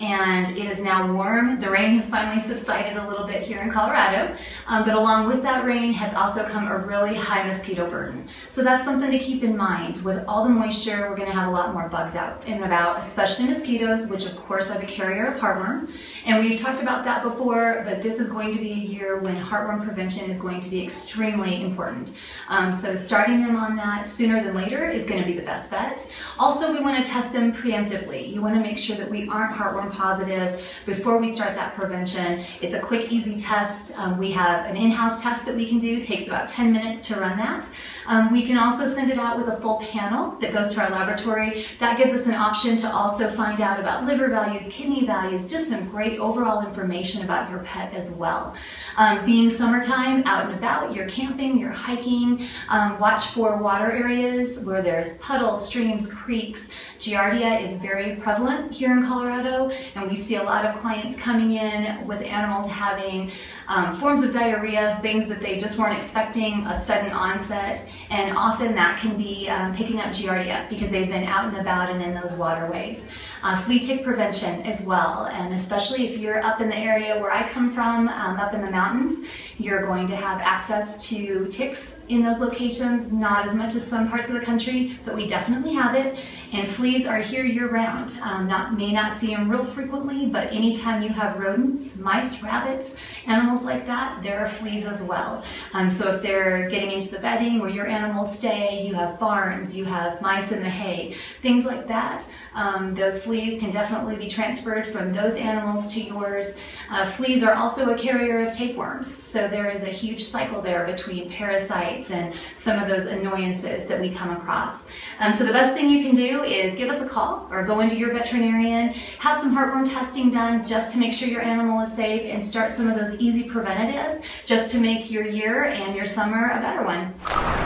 and it is now warm. The rain has finally subsided a little bit here in Colorado, um, but along with that rain has also come a really high mosquito burden. So that's something to keep in mind. With all the moisture, we're gonna have a lot more bugs out and about, especially mosquitoes, which of course are the carrier of heartworm. And we've talked about that before, but this is going to be a year when heartworm prevention is going to be extremely important. Um, so starting them on that sooner than later is gonna be the best bet. Also, we wanna test them preemptively. You wanna make sure that we aren't heartworm positive before we start that prevention. It's a quick, easy test. Um, we have an in-house test that we can do. It takes about 10 minutes to run that. Um, we can also send it out with a full panel that goes to our laboratory. That gives us an option to also find out about liver values, kidney values, just some great overall information about your pet as well. Um, being summertime, out and about, you're camping, you're hiking, um, watch for water areas where there's puddles, streams, creeks. Giardia is very prevalent here in Colorado, and we see a lot of clients coming in with animals having um, forms of diarrhea, things that they just weren't expecting, a sudden onset, and often that can be um, picking up Giardia because they've been out and about and in those waterways. Uh, flea tick prevention as well, and especially if you're up in the area where I come from, um, up in the mountains, you're going to have access to ticks in those locations, not as much as some parts of the country, but we definitely have it. And fleas are here year round. Um, not, may not see them real frequently, but anytime you have rodents, mice, rabbits, animals like that, there are fleas as well. Um, so if they're getting into the bedding where your animals stay, you have barns, you have mice in the hay, things like that, um, those fleas can definitely be transferred from those animals to yours. Uh, fleas are also a carrier of tapeworms, so there is a huge cycle there between parasites and some of those annoyances that we come across. Um, so the best thing you can do is give us a call or go into your veterinarian, have some heartworm testing done just to make sure your animal is safe and start some of those easy preventatives just to make your year and your summer a better one.